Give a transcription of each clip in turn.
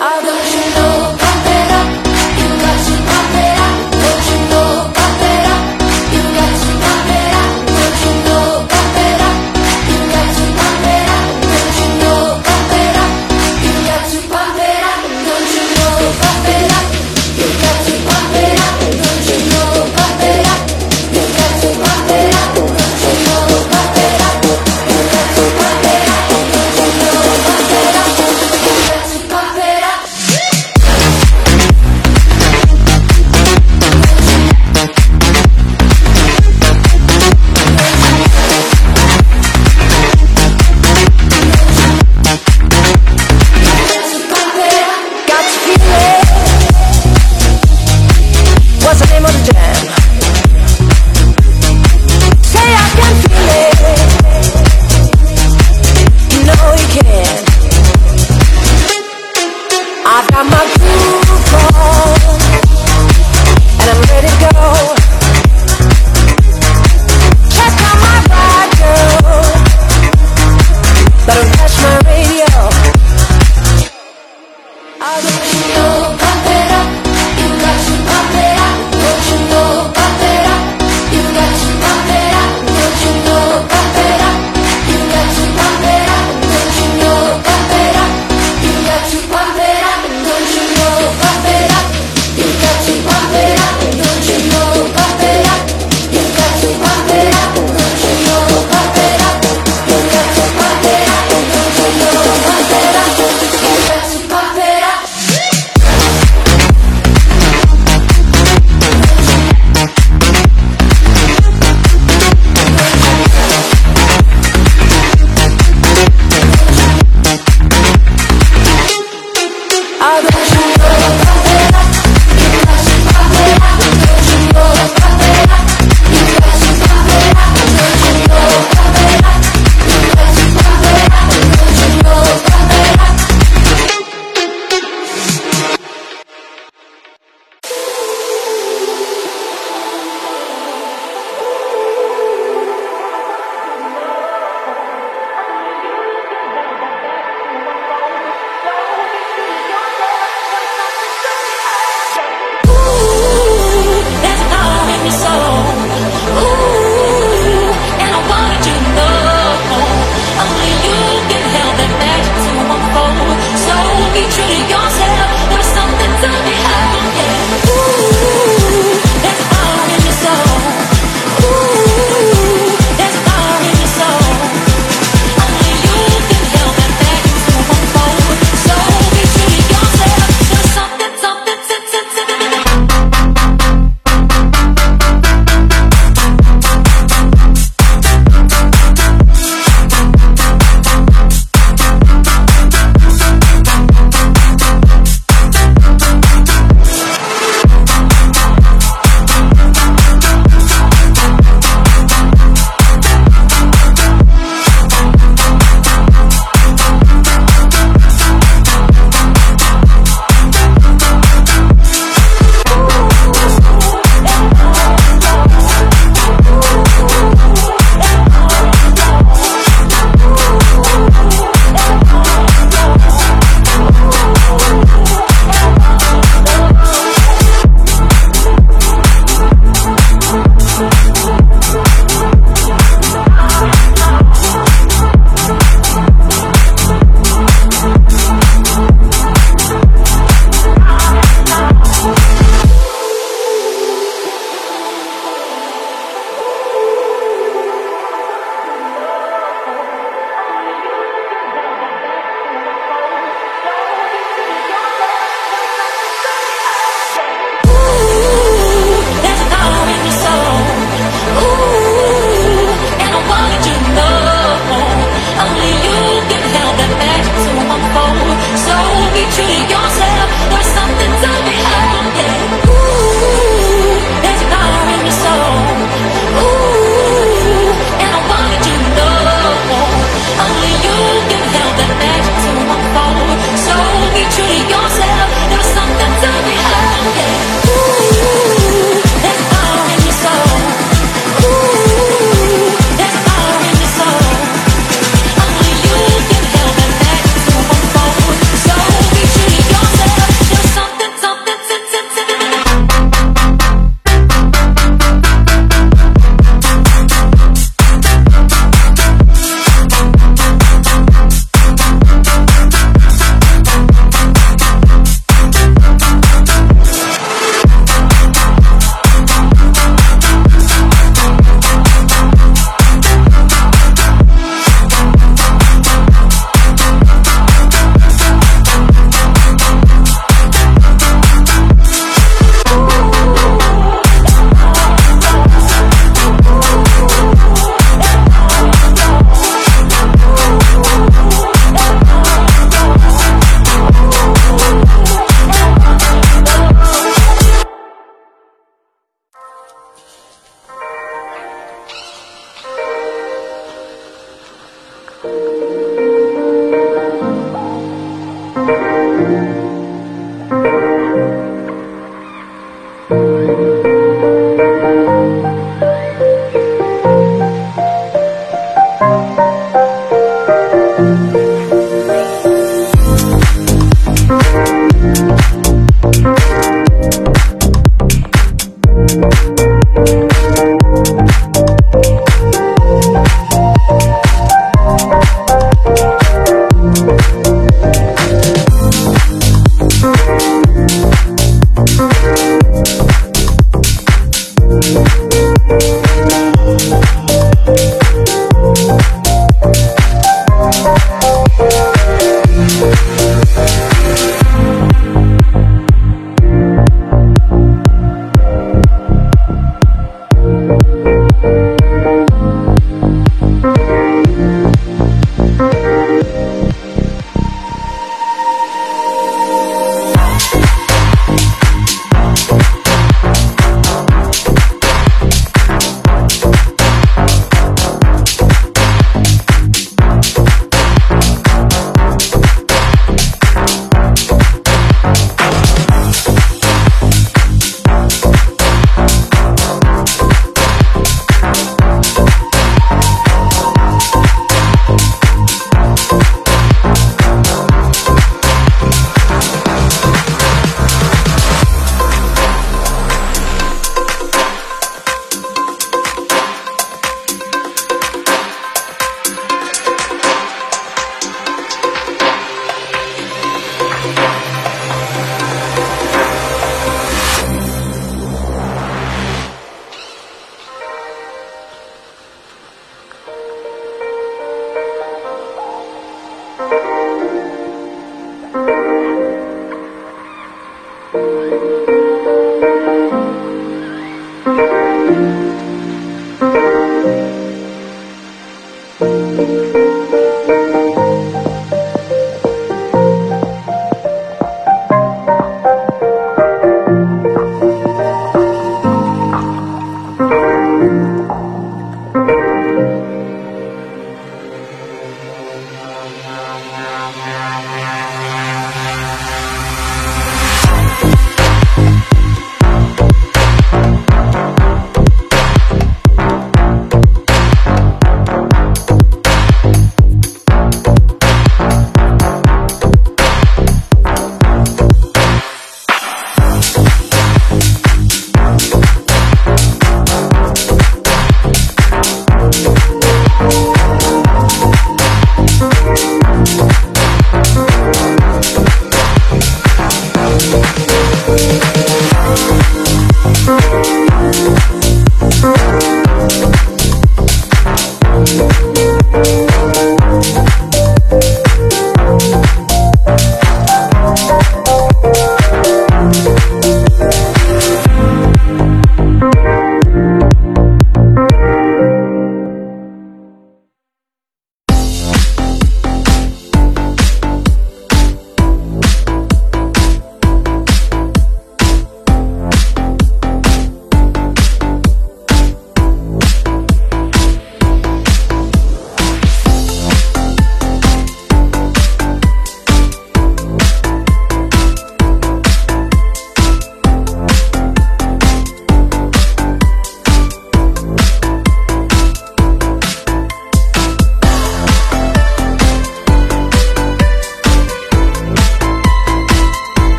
Oh, don't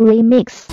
Remix。